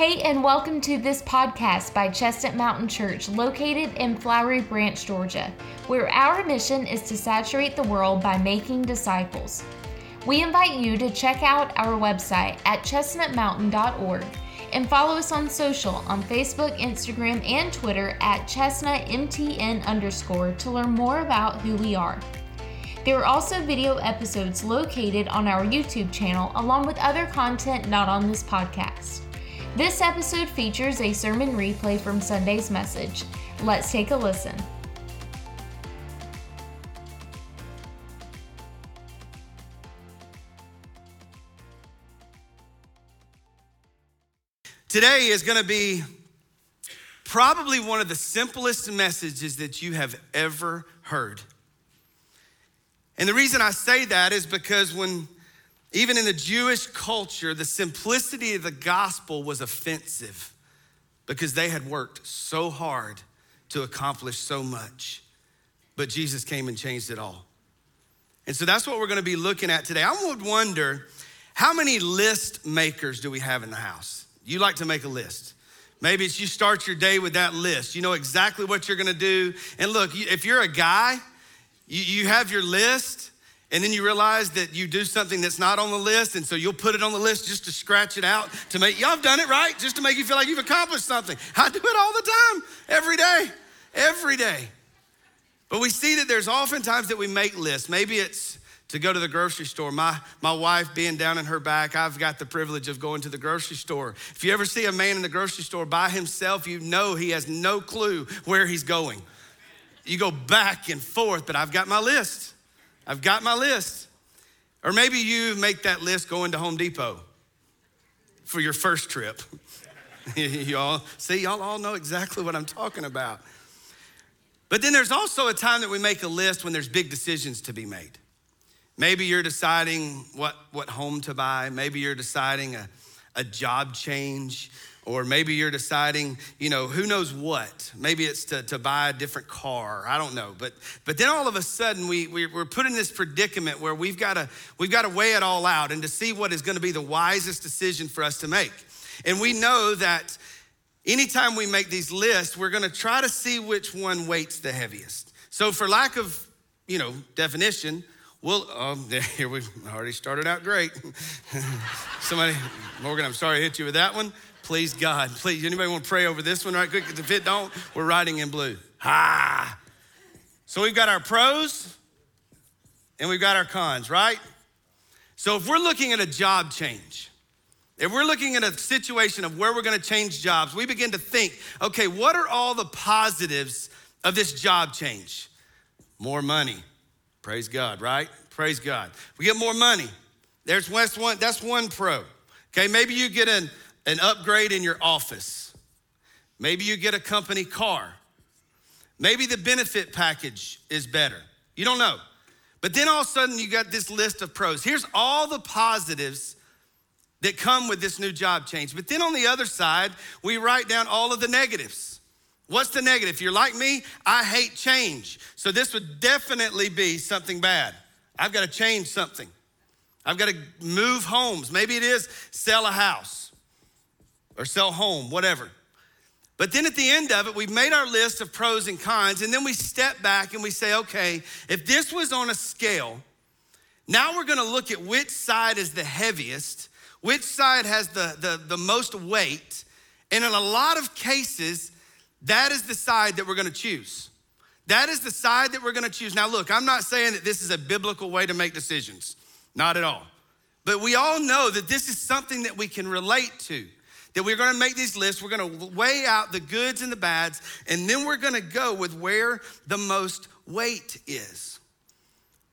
Hey, and welcome to this podcast by Chestnut Mountain Church, located in Flowery Branch, Georgia, where our mission is to saturate the world by making disciples. We invite you to check out our website at chestnutmountain.org and follow us on social on Facebook, Instagram, and Twitter at chestnutmtn underscore to learn more about who we are. There are also video episodes located on our YouTube channel, along with other content not on this podcast. This episode features a sermon replay from Sunday's message. Let's take a listen. Today is going to be probably one of the simplest messages that you have ever heard. And the reason I say that is because when, even in the Jewish culture, the simplicity of the gospel was offensive because they had worked so hard to accomplish so much. But Jesus came and changed it all. And so that's what we're to be looking at today. I would wonder how many list makers do we have in the house? You like to make a list. Maybe it's you start your day with that list. You know exactly what you're gonna do. And look, if you're a guy, you have your list, and then you realize that you do something that's not on the list, and so you'll put it on the list just to scratch it out to make y'all have done it right, just to make you feel like you've accomplished something. I do it all the time, every day, every day. But we see that there's oftentimes that we make lists. Maybe it's to go to the grocery store. My, my wife being down in her back, I've got the privilege of going to the grocery store. If you ever see a man in the grocery store by himself, you know he has no clue where he's going. You go back and forth, but I've got my list. I've got my list. Or maybe you make that list going to Home Depot for your first trip. y'all, see, y'all all know exactly what I'm talking about. But then there's also a time that we make a list when there's big decisions to be made. Maybe you're deciding what, what home to buy. Maybe you're deciding a, a job change. Or maybe you're deciding, you know, who knows what. Maybe it's to, to buy a different car. I don't know. But, but then all of a sudden, we, we, we're put in this predicament where we've got to we've got to weigh it all out and to see what is going to be the wisest decision for us to make. And we know that anytime we make these lists, we're going to try to see which one weights the heaviest. So, for lack of, you know, definition, well, um, here we already started out great. Somebody, Morgan, I'm sorry I hit you with that one. Please, God, please. Anybody want to pray over this one right quick? Because if it don't, we're writing in blue. Ha! So we've got our pros and we've got our cons, right? So if we're looking at a job change, if we're looking at a situation of where we're going to change jobs, we begin to think, okay, what are all the positives of this job change? More money, Praise God, right? Praise God. We get more money. There's that's one, that's one pro. Okay, maybe you get an, an upgrade in your office. Maybe you get a company car. Maybe the benefit package is better. You don't know. But then all of a sudden you got this list of pros. Here's all the positives that come with this new job change. But then on the other side, we write down all of the negatives. What's the negative? If you're like me, I hate change. So this would definitely be something bad. I've got to change something. I've got to move homes. Maybe it is sell a house or sell home, whatever. But then at the end of it, we've made our list of pros and cons, and then we step back and we say, okay, if this was on a scale, now we're gonna look at which side is the heaviest, which side has the, the, the most weight. And in a lot of cases, that is the side that we're gonna choose. That is the side that we're gonna choose. Now, look, I'm not saying that this is a biblical way to make decisions, not at all. But we all know that this is something that we can relate to. That we're gonna make these lists, we're gonna weigh out the goods and the bads, and then we're gonna go with where the most weight is.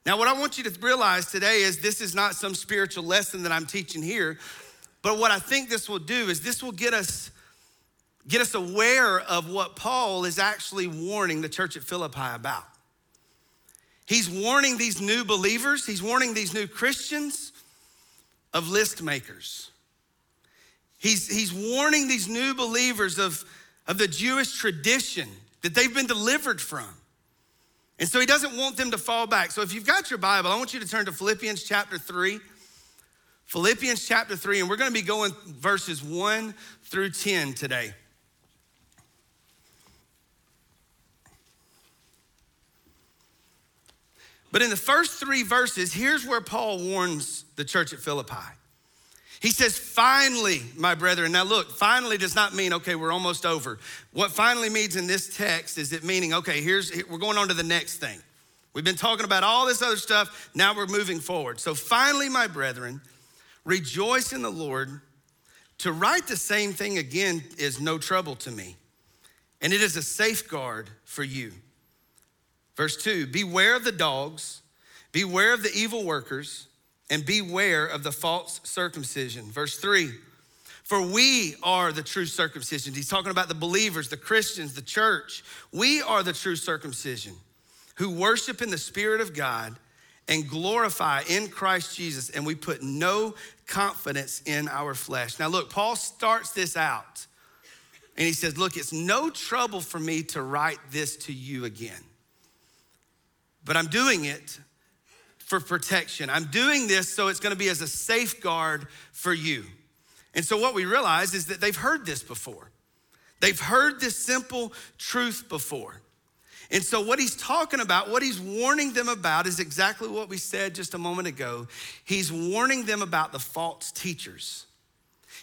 Now, what I want you to realize today is this is not some spiritual lesson that I'm teaching here, but what I think this will do is this will get us get us aware of what Paul is actually warning the church at Philippi about. He's warning these new believers, he's warning these new Christians of list makers. He's, he's warning these new believers of, of the Jewish tradition that they've been delivered from. And so he doesn't want them to fall back. So if you've got your Bible, I want you to turn to Philippians chapter 3. Philippians chapter 3, and we're going to be going verses 1 through 10 today. But in the first three verses, here's where Paul warns the church at Philippi. He says, finally, my brethren. Now, look, finally does not mean, okay, we're almost over. What finally means in this text is it meaning, okay, here's, we're going on to the next thing. We've been talking about all this other stuff. Now we're moving forward. So, finally, my brethren, rejoice in the Lord. To write the same thing again is no trouble to me, and it is a safeguard for you. Verse 2 Beware of the dogs, beware of the evil workers and beware of the false circumcision. Verse three, for we are the true circumcision. He's talking about the believers, the Christians, the church. We are the true circumcision who worship in the Spirit of God and glorify in Christ Jesus, and we put no confidence in our flesh. Now, look, Paul starts this out and he says, Look, it's no trouble for me to write this to you again, but I'm doing it for protection. I'm doing this so it's gonna be as a safeguard for you. And so what we realize is that they've heard this before. They've heard this simple truth before. And so, what he's talking about, what he's warning them about, is exactly what we said just a moment ago. He's warning them about the false teachers.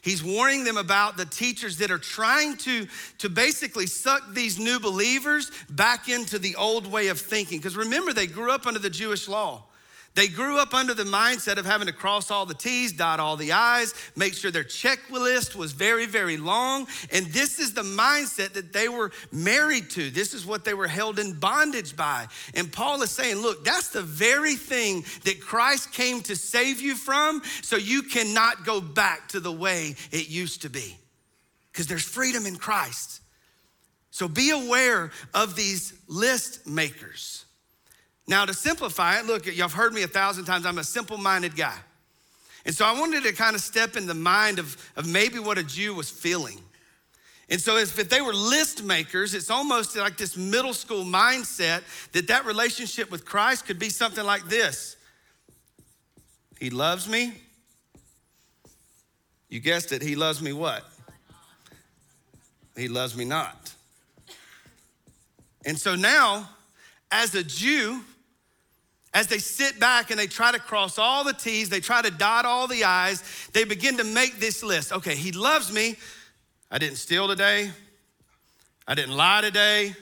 He's warning them about the teachers that are trying to, to basically suck these new believers back into the old way of thinking. Because remember, they grew up under the Jewish law. They grew up under the mindset of having to cross all the T's, dot all the I's, make sure their checklist was very, very long. And this is the mindset that they were married to. This is what they were held in bondage by. And Paul is saying, look, that's the very thing that Christ came to save you from, so you cannot go back to the way it used to be. Because there's freedom in Christ. So be aware of these list makers. Now, to simplify it, look, you've heard me a thousand times, I'm a simple minded guy. And so I wanted to kind of step in the mind of, of maybe what a Jew was feeling. And so if they were list makers, it's almost like this middle school mindset that that relationship with Christ could be something like this. He loves me. You guessed it, he loves me what? He loves me not. And so now, as a Jew, as they sit back and they try to cross all the T's, they try to dot all the I's, they begin to make this list. Okay, he loves me. I didn't steal today. I didn't lie today.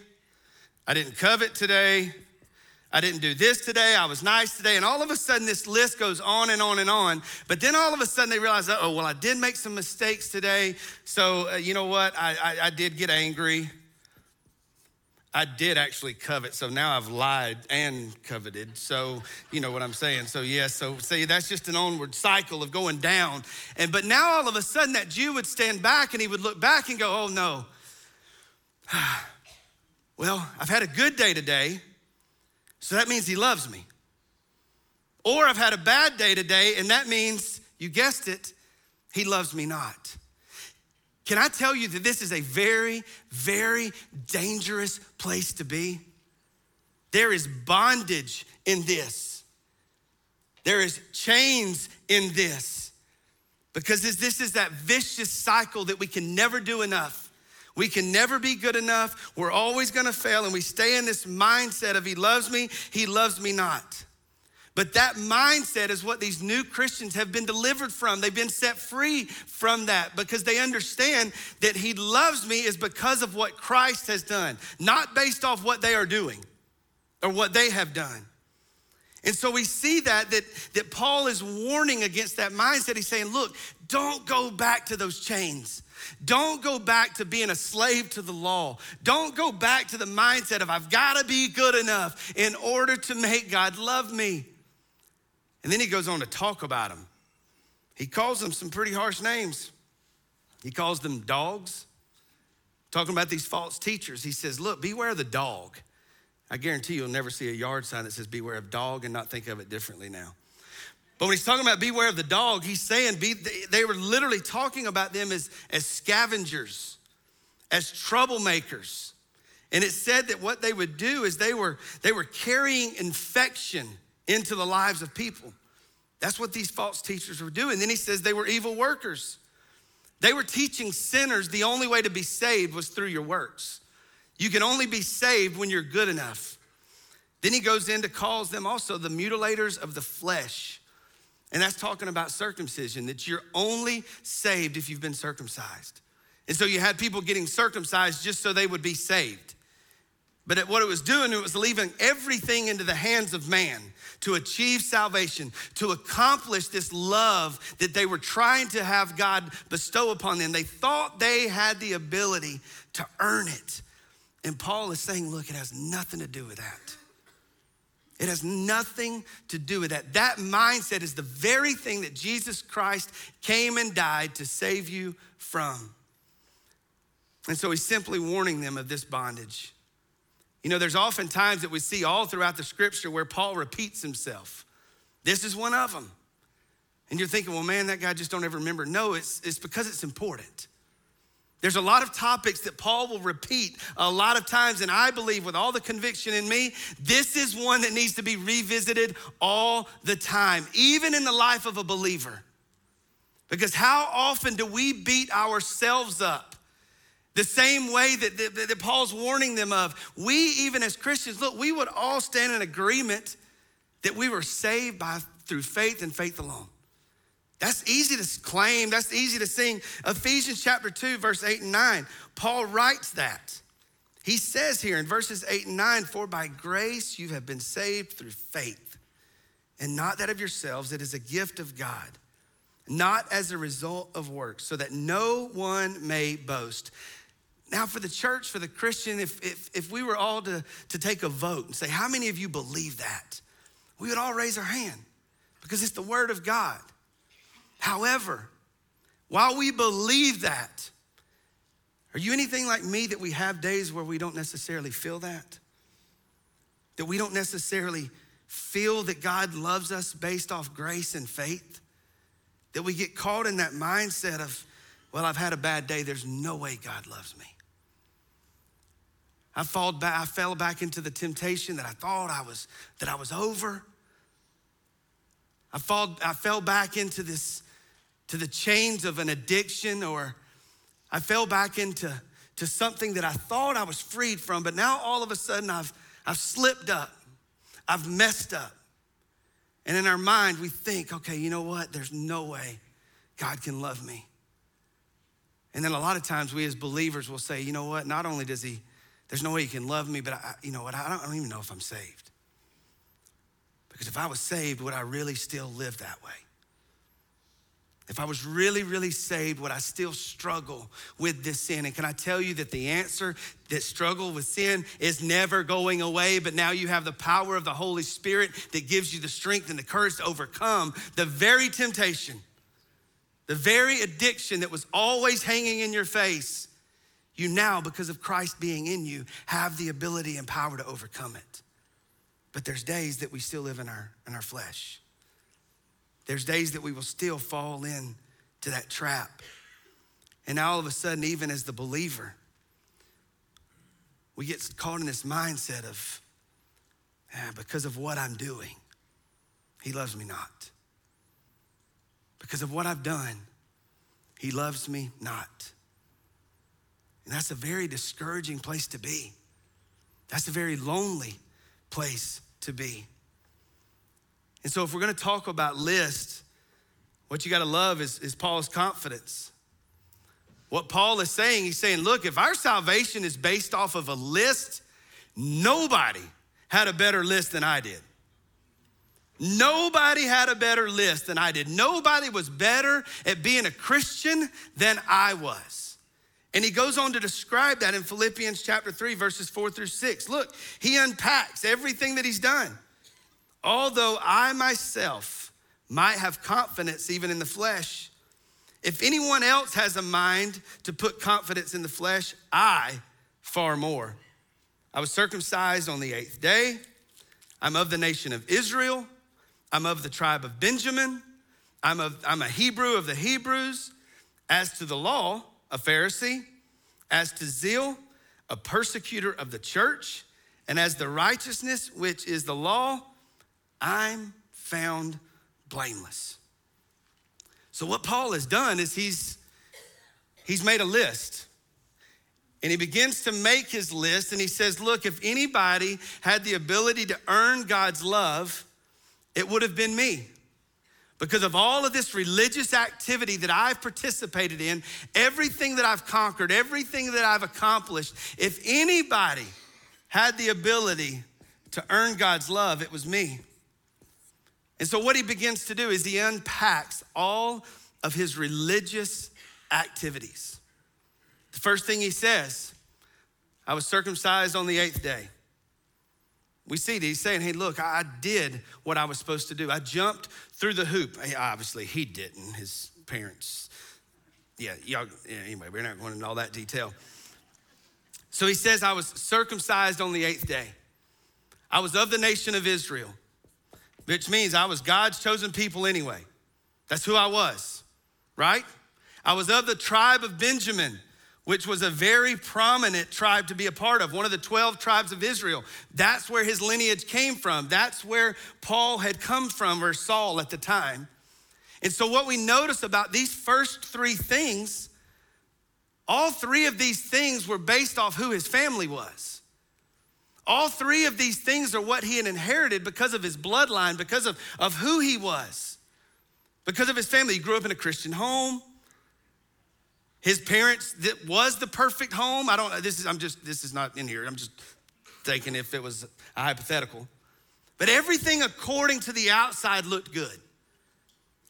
I didn't covet today. I didn't do this today. I was nice today. And all of a sudden, this list goes on and on and on. But then all of a sudden, they realize, oh, well, I did make some mistakes today. So, uh, you know what? I, I, I did get angry. I did actually covet, so now I've lied and coveted. So, you know what I'm saying. So, yes, yeah, so see, that's just an onward cycle of going down. And but now all of a sudden that Jew would stand back and he would look back and go, oh no. well, I've had a good day today, so that means he loves me. Or I've had a bad day today, and that means, you guessed it, he loves me not. Can I tell you that this is a very, very dangerous place to be? There is bondage in this. There is chains in this. Because this is that vicious cycle that we can never do enough. We can never be good enough. We're always gonna fail, and we stay in this mindset of He loves me, He loves me not. But that mindset is what these new Christians have been delivered from. They've been set free from that because they understand that He loves me is because of what Christ has done, not based off what they are doing or what they have done. And so we see that, that, that Paul is warning against that mindset. He's saying, look, don't go back to those chains. Don't go back to being a slave to the law. Don't go back to the mindset of I've got to be good enough in order to make God love me. And then he goes on to talk about them. He calls them some pretty harsh names. He calls them dogs, talking about these false teachers. He says, Look, beware of the dog. I guarantee you'll never see a yard sign that says beware of dog and not think of it differently now. But when he's talking about beware of the dog, he's saying be, they were literally talking about them as, as scavengers, as troublemakers. And it said that what they would do is they were, they were carrying infection into the lives of people. That's what these false teachers were doing. Then he says they were evil workers. They were teaching sinners the only way to be saved was through your works. You can only be saved when you're good enough. Then he goes in to calls them also the mutilators of the flesh. And that's talking about circumcision, that you're only saved if you've been circumcised. And so you had people getting circumcised just so they would be saved. But what it was doing, it was leaving everything into the hands of man to achieve salvation, to accomplish this love that they were trying to have God bestow upon them. They thought they had the ability to earn it. And Paul is saying, look, it has nothing to do with that. It has nothing to do with that. That mindset is the very thing that Jesus Christ came and died to save you from. And so he's simply warning them of this bondage. You know, there's often times that we see all throughout the scripture where Paul repeats himself. This is one of them. And you're thinking, well, man, that guy just don't ever remember. No, it's, it's because it's important. There's a lot of topics that Paul will repeat a lot of times, and I believe with all the conviction in me, this is one that needs to be revisited all the time, even in the life of a believer. Because how often do we beat ourselves up? The same way that, that, that, Paul's warning them of. We, even as Christians, look, we would all stand in agreement that we were saved by through faith and faith alone. That's easy to claim, that's easy to sing. Ephesians chapter 2, verse 8 and 9, Paul writes that. He says here in verses 8 and 9, For by grace you have been saved through faith, and not that of yourselves, it is a gift of God, not as a result of works, so that no one may boast. Now, for the church, for the Christian, if, if, if we were all to, to take a vote and say, How many of you believe that? We would all raise our hand because it's the Word of God. However, while we believe that, are you anything like me that we have days where we don't necessarily feel that? That we don't necessarily feel that God loves us based off grace and faith? That we get caught in that mindset of, well, I've had a bad day, there's no way God loves me. I, fall back, I fell back into the temptation that I thought I was, that I was over. I, fall, I fell back into this, to the chains of an addiction, or I fell back into to something that I thought I was freed from, but now all of a sudden I've, I've slipped up. I've messed up. And in our mind, we think, okay, you know what? There's no way God can love me. And then a lot of times we as believers will say, you know what? Not only does He there's no way you can love me, but I, you know what? I don't, I don't even know if I'm saved. Because if I was saved, would I really still live that way? If I was really, really saved, would I still struggle with this sin? And can I tell you that the answer that struggle with sin is never going away, but now you have the power of the Holy Spirit that gives you the strength and the courage to overcome the very temptation, the very addiction that was always hanging in your face you now, because of Christ being in you, have the ability and power to overcome it. But there's days that we still live in our, in our flesh. There's days that we will still fall in to that trap. And all of a sudden, even as the believer, we get caught in this mindset of, ah, because of what I'm doing, he loves me not. Because of what I've done, he loves me not. And that's a very discouraging place to be. That's a very lonely place to be. And so, if we're gonna talk about lists, what you gotta love is, is Paul's confidence. What Paul is saying, he's saying, look, if our salvation is based off of a list, nobody had a better list than I did. Nobody had a better list than I did. Nobody was better at being a Christian than I was. And he goes on to describe that in Philippians chapter 3, verses 4 through 6. Look, he unpacks everything that he's done. Although I myself might have confidence even in the flesh, if anyone else has a mind to put confidence in the flesh, I far more. I was circumcised on the eighth day. I'm of the nation of Israel. I'm of the tribe of Benjamin. I'm, of, I'm a Hebrew of the Hebrews. As to the law, a Pharisee, as to zeal, a persecutor of the church, and as the righteousness which is the law, I'm found blameless. So what Paul has done is he's he's made a list. And he begins to make his list and he says, Look, if anybody had the ability to earn God's love, it would have been me. Because of all of this religious activity that I've participated in, everything that I've conquered, everything that I've accomplished, if anybody had the ability to earn God's love, it was me. And so, what he begins to do is he unpacks all of his religious activities. The first thing he says, I was circumcised on the eighth day. We see that he's saying, hey, look, I did what I was supposed to do. I jumped through the hoop. Obviously, he didn't. His parents, yeah, y'all, yeah, anyway, we're not going into all that detail. So he says, I was circumcised on the eighth day. I was of the nation of Israel, which means I was God's chosen people anyway. That's who I was, right? I was of the tribe of Benjamin which was a very prominent tribe to be a part of, one of the 12 tribes of Israel. That's where his lineage came from. That's where Paul had come from, or Saul at the time. And so, what we notice about these first three things, all three of these things were based off who his family was. All three of these things are what he had inherited because of his bloodline, because of, of who he was, because of his family. He grew up in a Christian home. His parents that was the perfect home. I don't this is I'm just this is not in here. I'm just thinking if it was a hypothetical. But everything according to the outside looked good.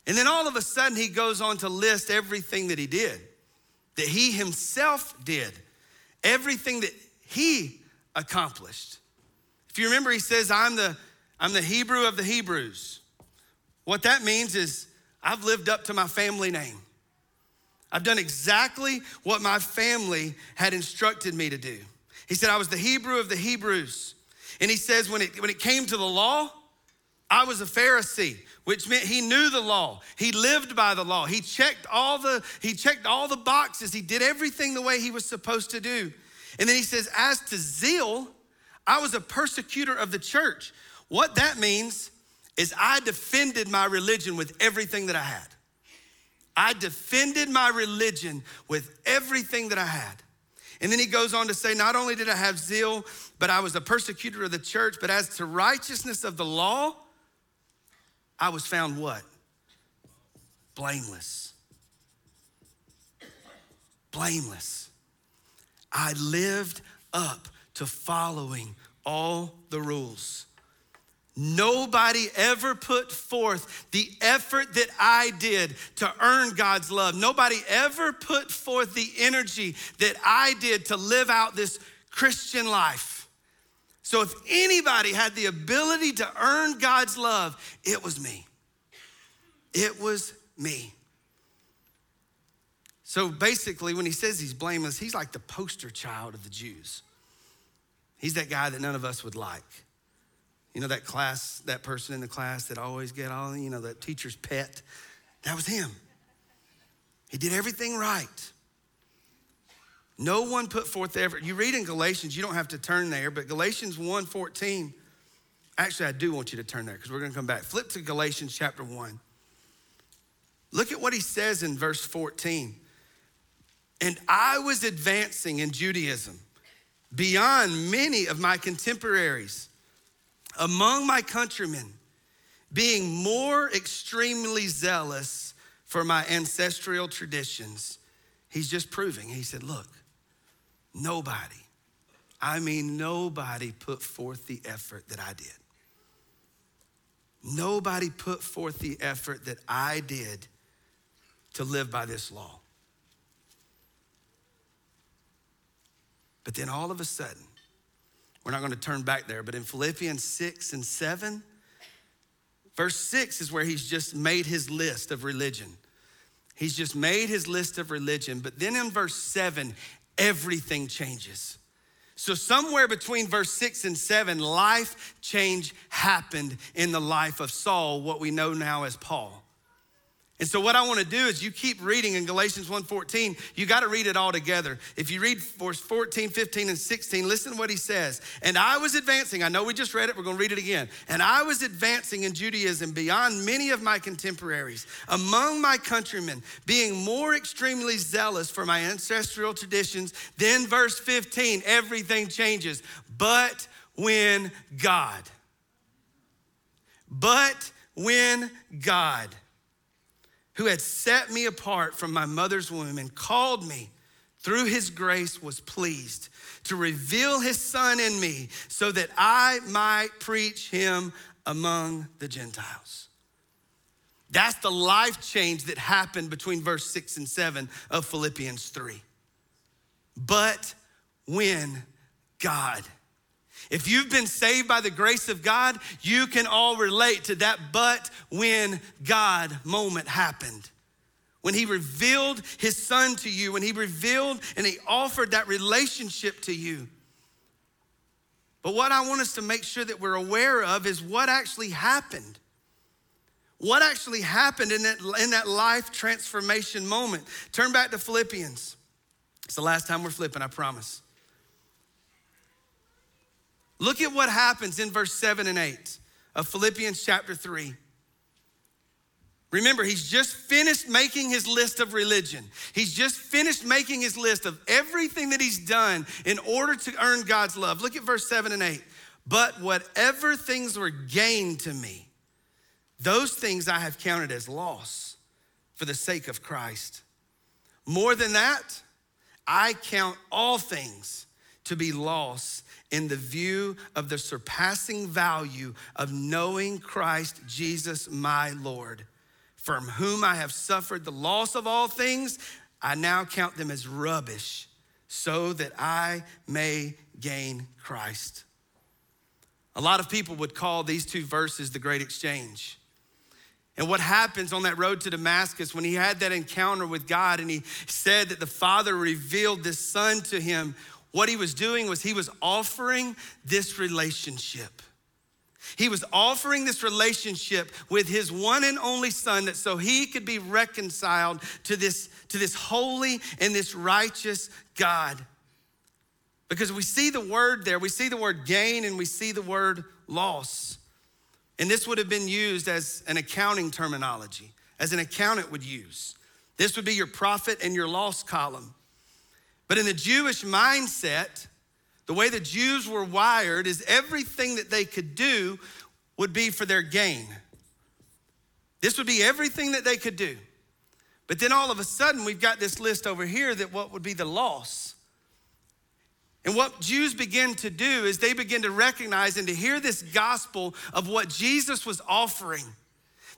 And then all of a sudden he goes on to list everything that he did. That he himself did. Everything that he accomplished. If you remember he says I'm the I'm the Hebrew of the Hebrews. What that means is I've lived up to my family name. I've done exactly what my family had instructed me to do. He said, I was the Hebrew of the Hebrews. And he says, when it, when it came to the law, I was a Pharisee, which meant he knew the law. He lived by the law. He checked all the, he checked all the boxes. He did everything the way he was supposed to do. And then he says, as to zeal, I was a persecutor of the church. What that means is I defended my religion with everything that I had. I defended my religion with everything that I had. And then he goes on to say, Not only did I have zeal, but I was a persecutor of the church, but as to righteousness of the law, I was found what? Blameless. Blameless. I lived up to following all the rules. Nobody ever put forth the effort that I did to earn God's love. Nobody ever put forth the energy that I did to live out this Christian life. So, if anybody had the ability to earn God's love, it was me. It was me. So, basically, when he says he's blameless, he's like the poster child of the Jews. He's that guy that none of us would like. You know, that class, that person in the class that always get all, you know, that teacher's pet. That was him. He did everything right. No one put forth effort. You read in Galatians, you don't have to turn there, but Galatians 1:14. Actually, I do want you to turn there because we're going to come back. Flip to Galatians chapter 1. Look at what he says in verse 14. And I was advancing in Judaism beyond many of my contemporaries among my countrymen, being more extremely zealous for my ancestral traditions. He's just proving. He said, Look, nobody, I mean, nobody put forth the effort that I did. Nobody put forth the effort that I did to live by this law. But then all of a sudden, we're not going to turn back there, but in Philippians 6 and 7, verse 6 is where he's just made his list of religion. He's just made his list of religion. But then in verse 7, everything changes. So, somewhere between verse 6 and 7, life change happened in the life of Saul, what we know now as Paul. And so what I want to do is you keep reading in Galatians 1:14. You got to read it all together. If you read verse 14, 15 and 16, listen to what he says. And I was advancing. I know we just read it. We're going to read it again. And I was advancing in Judaism beyond many of my contemporaries, among my countrymen, being more extremely zealous for my ancestral traditions. Then verse 15, everything changes. But when God but when God who had set me apart from my mother's womb and called me through his grace was pleased to reveal his son in me so that I might preach him among the Gentiles. That's the life change that happened between verse 6 and 7 of Philippians 3. But when God, if you've been saved by the grace of God, you can all relate to that but when God moment happened. When he revealed his son to you, when he revealed and he offered that relationship to you. But what I want us to make sure that we're aware of is what actually happened. What actually happened in that, in that life transformation moment? Turn back to Philippians. It's the last time we're flipping, I promise. Look at what happens in verse 7 and 8 of Philippians chapter 3. Remember, he's just finished making his list of religion. He's just finished making his list of everything that he's done in order to earn God's love. Look at verse 7 and 8. But whatever things were gained to me, those things I have counted as loss for the sake of Christ. More than that, I count all things to be loss in the view of the surpassing value of knowing Christ Jesus my Lord, from whom I have suffered the loss of all things. I now count them as rubbish so that I may gain Christ. A lot of people would call these two verses the great exchange. And what happens on that road to Damascus when he had that encounter with God and he said that the Father revealed this Son to him what he was doing was he was offering this relationship. He was offering this relationship with his one and only son that so he could be reconciled to this, to this holy and this righteous God. Because we see the word there, we see the word gain and we see the word loss. And this would have been used as an accounting terminology, as an accountant would use. This would be your profit and your loss column. But in the Jewish mindset, the way the Jews were wired is everything that they could do would be for their gain. This would be everything that they could do. But then all of a sudden, we've got this list over here that what would be the loss. And what Jews begin to do is they begin to recognize and to hear this gospel of what Jesus was offering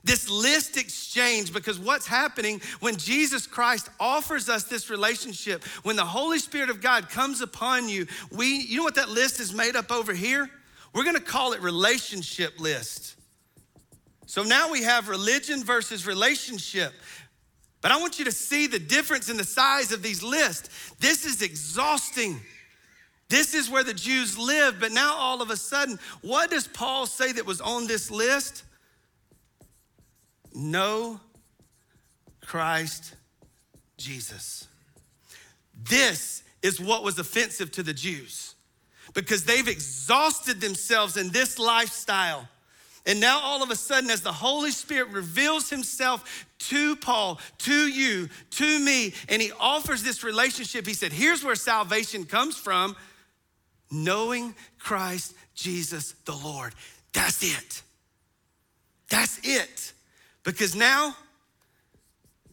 this list exchange because what's happening when Jesus Christ offers us this relationship, when the Holy Spirit of God comes upon you, we, you know what that list is made up over here? We're gonna call it relationship list. So now we have religion versus relationship. But I want you to see the difference in the size of these lists. This is exhausting. This is where the Jews live, but now all of a sudden, what does Paul say that was on this list? Know Christ Jesus. This is what was offensive to the Jews because they've exhausted themselves in this lifestyle. And now, all of a sudden, as the Holy Spirit reveals Himself to Paul, to you, to me, and He offers this relationship, He said, Here's where salvation comes from knowing Christ Jesus the Lord. That's it. That's it. Because now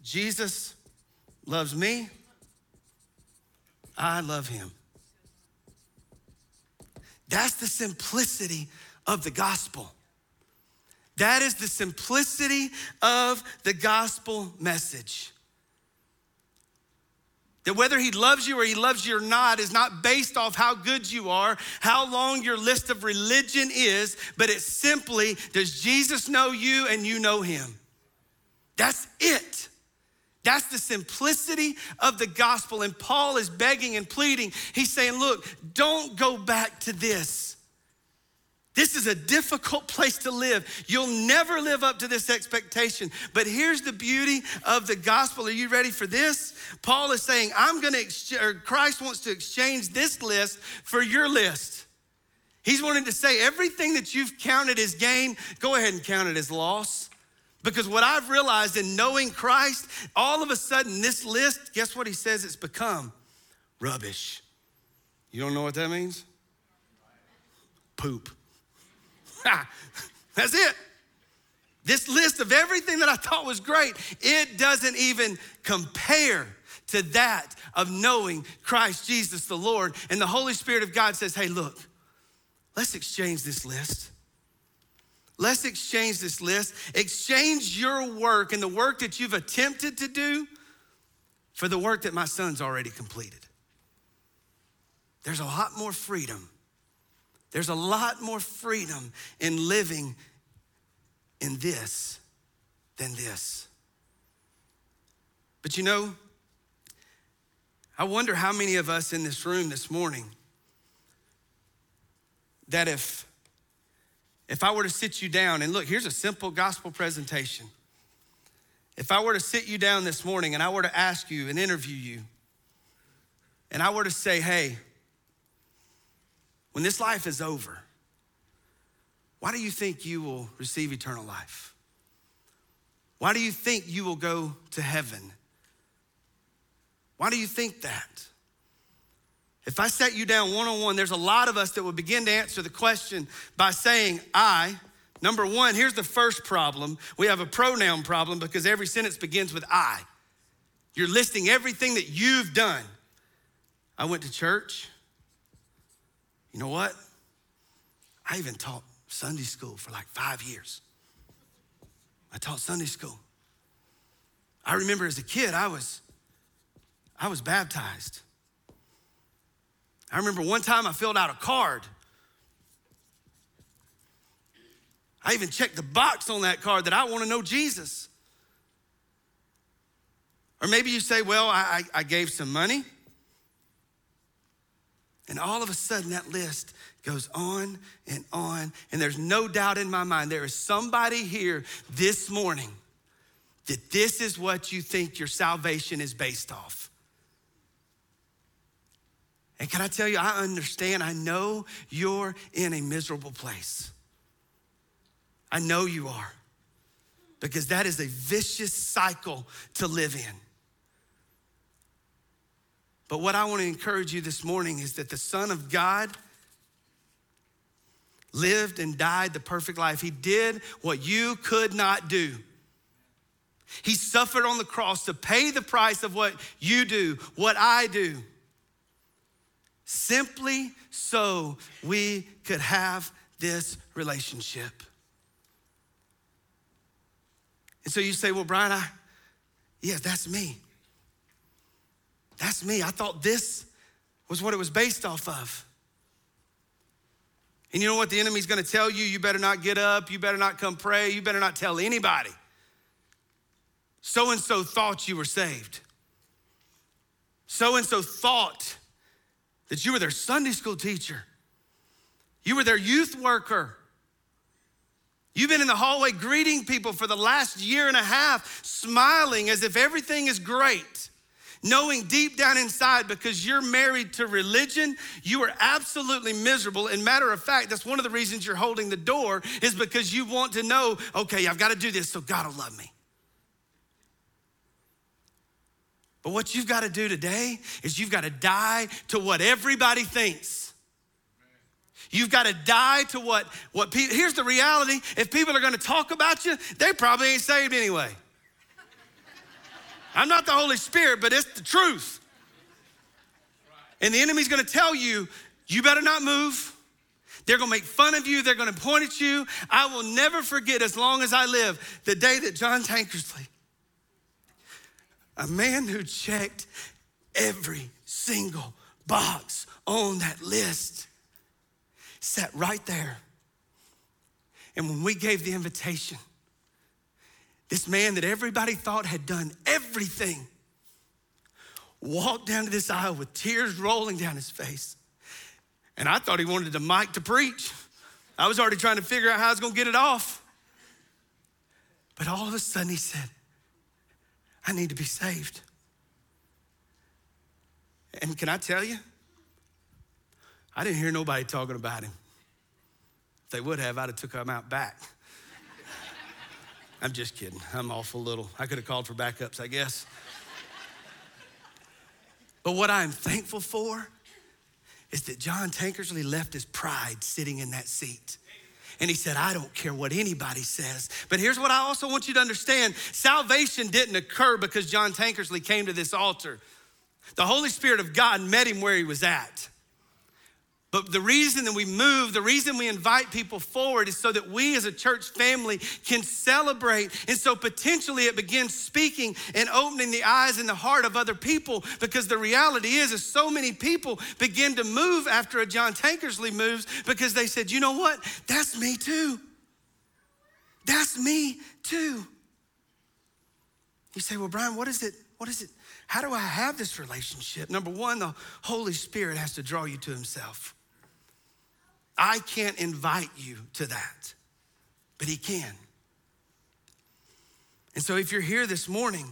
Jesus loves me, I love him. That's the simplicity of the gospel. That is the simplicity of the gospel message. That whether he loves you or he loves you or not is not based off how good you are, how long your list of religion is, but it's simply does Jesus know you and you know him? That's it. That's the simplicity of the gospel. And Paul is begging and pleading. He's saying, Look, don't go back to this. This is a difficult place to live. You'll never live up to this expectation. But here's the beauty of the gospel. Are you ready for this? Paul is saying, I'm going to, or Christ wants to exchange this list for your list. He's wanting to say everything that you've counted as gain, go ahead and count it as loss. Because what I've realized in knowing Christ, all of a sudden, this list, guess what he says it's become? Rubbish. You don't know what that means? Poop. That's it. This list of everything that I thought was great, it doesn't even compare to that of knowing Christ Jesus the Lord. And the Holy Spirit of God says, hey, look, let's exchange this list. Let's exchange this list. Exchange your work and the work that you've attempted to do for the work that my son's already completed. There's a lot more freedom. There's a lot more freedom in living in this than this. But you know, I wonder how many of us in this room this morning that if if I were to sit you down and look, here's a simple gospel presentation. If I were to sit you down this morning and I were to ask you and interview you, and I were to say, hey, when this life is over, why do you think you will receive eternal life? Why do you think you will go to heaven? Why do you think that? If I set you down one on one, there's a lot of us that would begin to answer the question by saying, I. Number one, here's the first problem. We have a pronoun problem because every sentence begins with I. You're listing everything that you've done. I went to church. You know what? I even taught Sunday school for like five years. I taught Sunday school. I remember as a kid, I was, I was baptized. I remember one time I filled out a card. I even checked the box on that card that I want to know Jesus. Or maybe you say, well, I, I, gave some money. And all of a sudden, that list goes on and on. And there's no doubt in my mind, there is somebody here this morning that this is what you think your salvation is based off. And can I tell you, I understand, I know you're in a miserable place. I know you are, because that is a vicious cycle to live in. But what I want to encourage you this morning is that the Son of God lived and died the perfect life. He did what you could not do. He suffered on the cross to pay the price of what you do, what I do simply so we could have this relationship. And so you say, well, Brian, I, yeah, that's me. That's me. I thought this was what it was based off of. And you know what the enemy's gonna tell you? You better not get up, you better not come pray, you better not tell anybody. So and so thought you were saved. So and so thought that you were their Sunday school teacher, you were their youth worker. You've been in the hallway greeting people for the last year and a half, smiling as if everything is great, knowing deep down inside because you're married to religion, you are absolutely miserable. And matter of fact, that's one of the reasons you're holding the door is because you want to know, okay, I've got to do this so God will love me. But what you've got to do today is you've got to die to what everybody thinks. You've got to die to what, what people, here's the reality if people are going to talk about you, they probably ain't saved anyway. I'm not the Holy Spirit, but it's the truth. And the enemy's going to tell you, you better not move. They're gonna make fun of you. They're gonna point at you. I will never forget, as long as I live, the day that John Tankersley a man who checked every single box on that list sat right there. And when we gave the invitation, this man that everybody thought had done everything walked down to this aisle with tears rolling down his face. And I thought he wanted the mic to preach. I was already trying to figure out how I was going to get it off. But all of a sudden, he said, I need to be saved. And can I tell you? I didn't hear nobody talking about him. If they would have, I'd have took him out back. I'm just kidding. I'm awful little. I could have called for backups, I guess. But what I'm thankful for is that John Tankersley left his pride sitting in that seat. And he said, I don't care what anybody says. But here's what I also want you to understand salvation didn't occur because John Tankersley came to this altar. The Holy Spirit of God met him where he was at. But the reason that we move, the reason we invite people forward is so that we as a church family can celebrate. And so potentially it begins speaking and opening the eyes and the heart of other people because the reality is, is so many people begin to move after a John Tankersley moves because they said, you know what? That's me too. That's me too. You say, well, Brian, what is it? What is it? How do I have this relationship? Number one, the Holy Spirit has to draw you to Himself. I can't invite you to that, but He can. And so, if you're here this morning,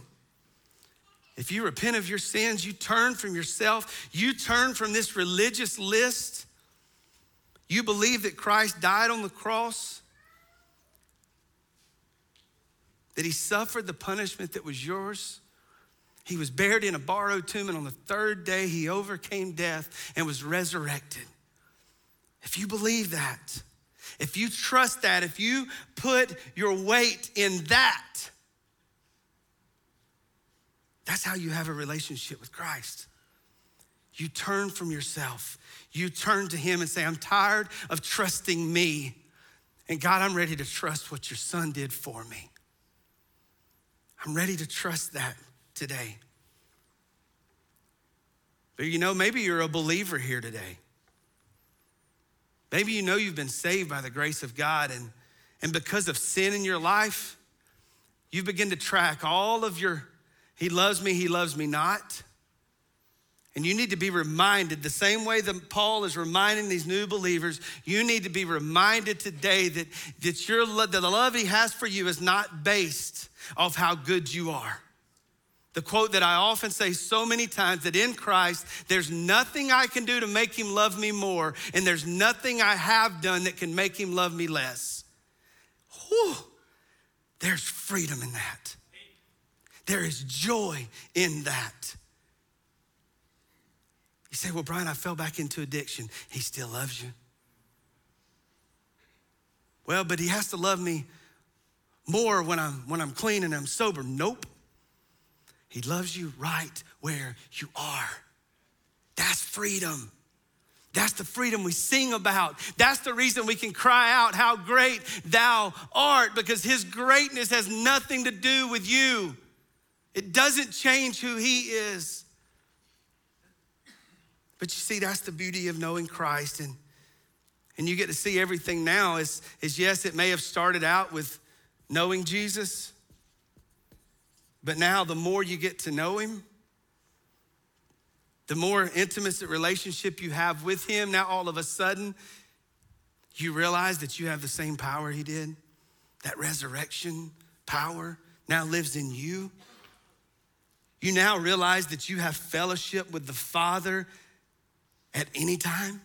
if you repent of your sins, you turn from yourself, you turn from this religious list, you believe that Christ died on the cross, that He suffered the punishment that was yours. He was buried in a borrowed tomb, and on the third day, he overcame death and was resurrected. If you believe that, if you trust that, if you put your weight in that, that's how you have a relationship with Christ. You turn from yourself. You turn to Him and say, I'm tired of trusting me. And God, I'm ready to trust what your Son did for me. I'm ready to trust that today. But you know, maybe you're a believer here today. Maybe you know you've been saved by the grace of God, and, and because of sin in your life, you begin to track all of your, He loves me, He loves me not. And you need to be reminded the same way that Paul is reminding these new believers, you need to be reminded today that, that, your, that the love he has for you is not based off how good you are. The quote that I often say so many times that in Christ, there's nothing I can do to make him love me more, and there's nothing I have done that can make him love me less. Whew, there's freedom in that. There is joy in that. You say, Well, Brian, I fell back into addiction. He still loves you. Well, but he has to love me more when I'm when I'm clean and I'm sober. Nope. He loves you right where you are. That's freedom. That's the freedom we sing about. That's the reason we can cry out, How great thou art, because his greatness has nothing to do with you. It doesn't change who he is. But you see, that's the beauty of knowing Christ. And, and you get to see everything now is, is yes, it may have started out with knowing Jesus, but now, the more you get to know him, the more intimate relationship you have with him, now all of a sudden, you realize that you have the same power he did. That resurrection power now lives in you. You now realize that you have fellowship with the Father at any time.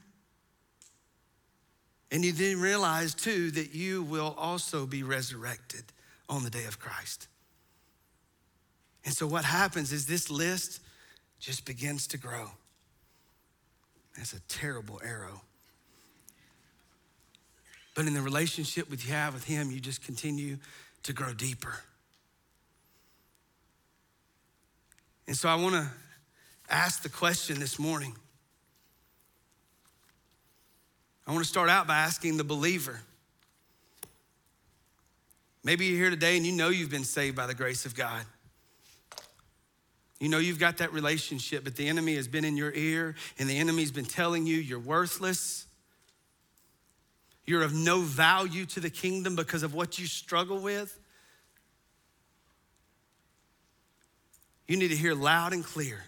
And you then realize, too, that you will also be resurrected on the day of Christ. And so what happens is this list just begins to grow. That's a terrible arrow. But in the relationship with you have with him, you just continue to grow deeper. And so I want to ask the question this morning. I want to start out by asking the believer. Maybe you're here today and you know you've been saved by the grace of God. You know you've got that relationship, but the enemy has been in your ear and the enemy's been telling you you're worthless. You're of no value to the kingdom because of what you struggle with. You need to hear loud and clear.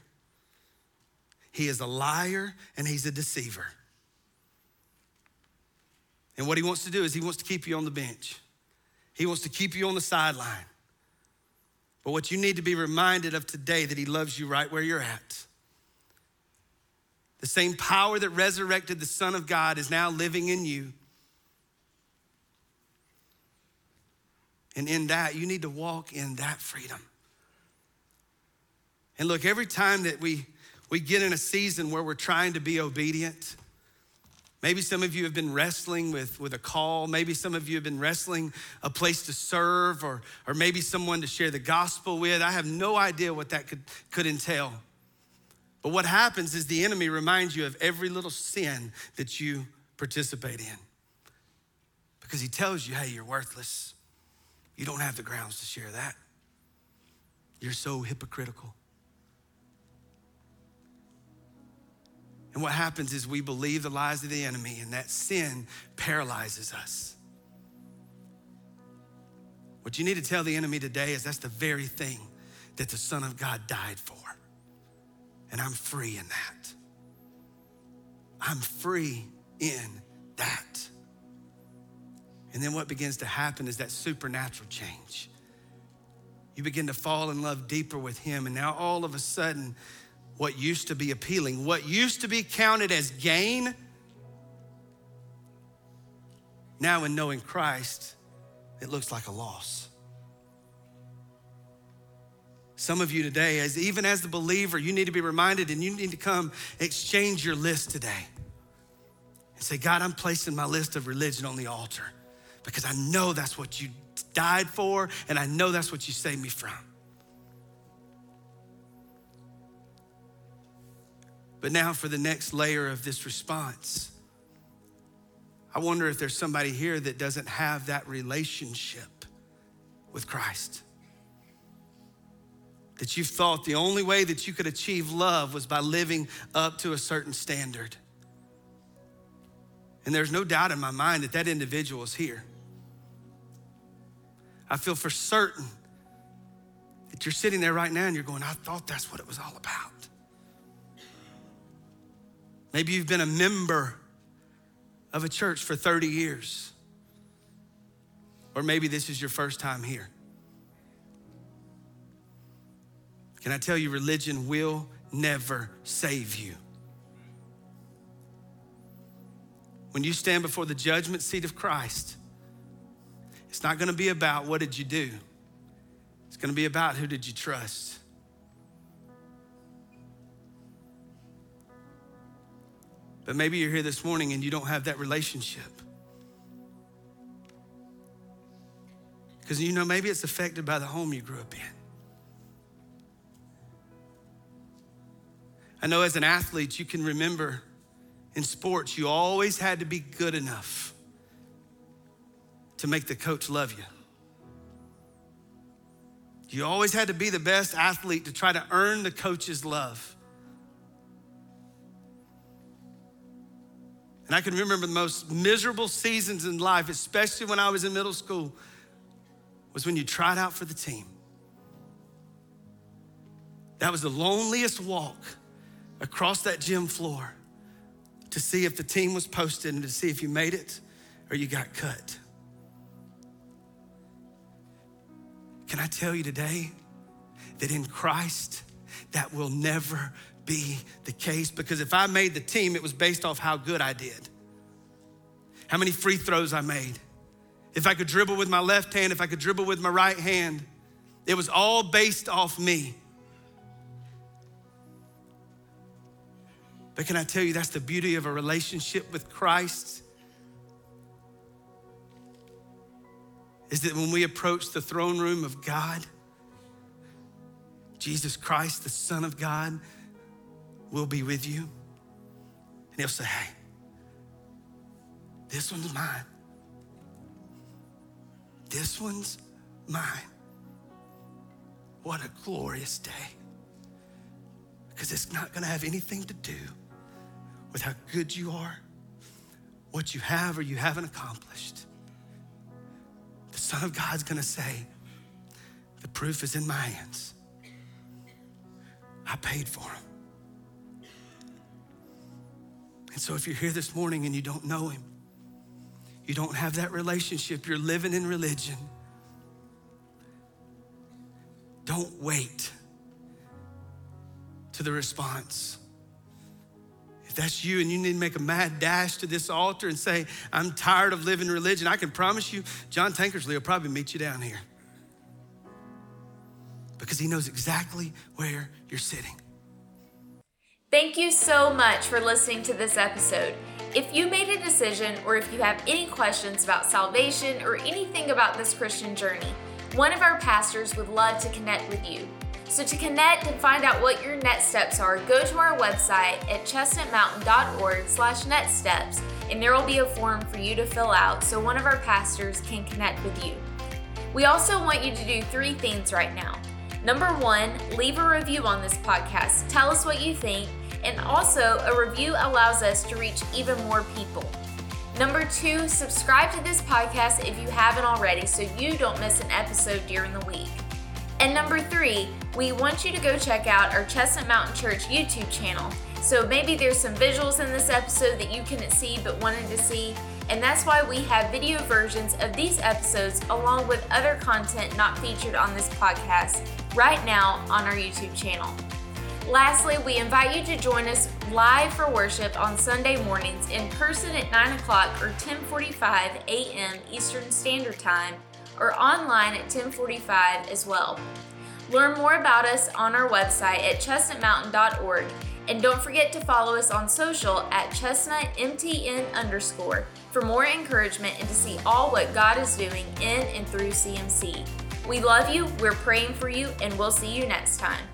He is a liar and he's a deceiver. And what he wants to do is he wants to keep you on the bench. He wants to keep you on the sideline. But what you need to be reminded of today that he loves you right where you're at. The same power that resurrected the Son of God is now living in you. And in that, you need to walk in that freedom. And look, every time that we, we get in a season where we're trying to be obedient, maybe some of you have been wrestling with, with a call. Maybe some of you have been wrestling a place to serve or, or maybe someone to share the gospel with. I have no idea what that could, could entail. But what happens is the enemy reminds you of every little sin that you participate in because he tells you, hey, you're worthless. You don't have the grounds to share that. You're so hypocritical. And what happens is we believe the lies of the enemy, and that sin paralyzes us. What you need to tell the enemy today is that's the very thing that the Son of God died for. And I'm free in that. I'm free in that. And then what begins to happen is that supernatural change. You begin to fall in love deeper with Him. And now all of a sudden, what used to be appealing, what used to be counted as gain, now in knowing Christ, it looks like a loss. Some of you today, as even as the believer, you need to be reminded and you need to come exchange your list today and say, God, I'm placing my list of religion on the altar because I know that's what you died for and I know that's what you saved me from. But now, for the next layer of this response, I wonder if there's somebody here that doesn't have that relationship with Christ. That you thought the only way that you could achieve love was by living up to a certain standard. And there's no doubt in my mind that that individual is here. I feel for certain that you're sitting there right now and you're going, I thought that's what it was all about. Maybe you've been a member of a church for 30 years, or maybe this is your first time here. Can I tell you, religion will never save you. When you stand before the judgment seat of Christ, it's not going to be about what did you do. It's going to be about who did you trust. But maybe you're here this morning and you don't have that relationship. Because you know, maybe it's affected by the home you grew up in. I know as an athlete, you can remember in sports, you always had to be good enough to make the coach love you. You always had to be the best athlete to try to earn the coach's love. And I can remember the most miserable seasons in life, especially when I was in middle school, was when you tried out for the team. That was the loneliest walk across that gym floor to see if the team was posted and to see if you made it or you got cut. Can I tell you today that in Christ, that will never be the case? Because if I made the team, it was based off how good I did, how many free throws I made, if I could dribble with my left hand, if I could dribble with my right hand. It was all based off me. But can I tell you, that's the beauty of a relationship with Christ? Is that when we approach the throne room of God, Jesus Christ, the Son of God, will be with you. And he'll say, Hey, this one's mine. This one's mine. What a glorious day. Because it's not going to have anything to do with how good you are, what you have or you haven't accomplished. The Son of God's gonna say, The proof is in my hands. I paid for him. And so, if you're here this morning and you don't know him, you don't have that relationship, you're living in religion. Don't wait to the response. If that's you and you need to make a mad dash to this altar and say, I'm tired of living religion, I can promise you, John Tankersley will probably meet you down here because he knows exactly where you're sitting. Thank you so much for listening to this episode. If you made a decision or if you have any questions about salvation or anything about this Christian journey, one of our pastors would love to connect with you. So to connect and find out what your next steps are, go to our website at chestnutmountain.org slash next steps and there will be a form for you to fill out so one of our pastors can connect with you. We also want you to do three things right now. Number one, leave a review on this podcast. Tell us what you think. And also, a review allows us to reach even more people. Number two, subscribe to this podcast if you haven't already so you don't miss an episode during the week. And number three, we want you to go check out our Chestnut Mountain Church YouTube channel. So maybe there's some visuals in this episode that you couldn't see but wanted to see, and that's why we have video versions of these episodes along with other content not featured on this podcast right now on our YouTube channel. Lastly, we invite you to join us live for worship on Sunday mornings in person at 9 o'clock or 10:45 a.m. Eastern Standard Time, or online at 10:45 as well. Learn more about us on our website at chestnutmountain.org, and don't forget to follow us on social at chestnutmtn underscore for more encouragement and to see all what God is doing in and through CMC. We love you, we're praying for you, and we'll see you next time.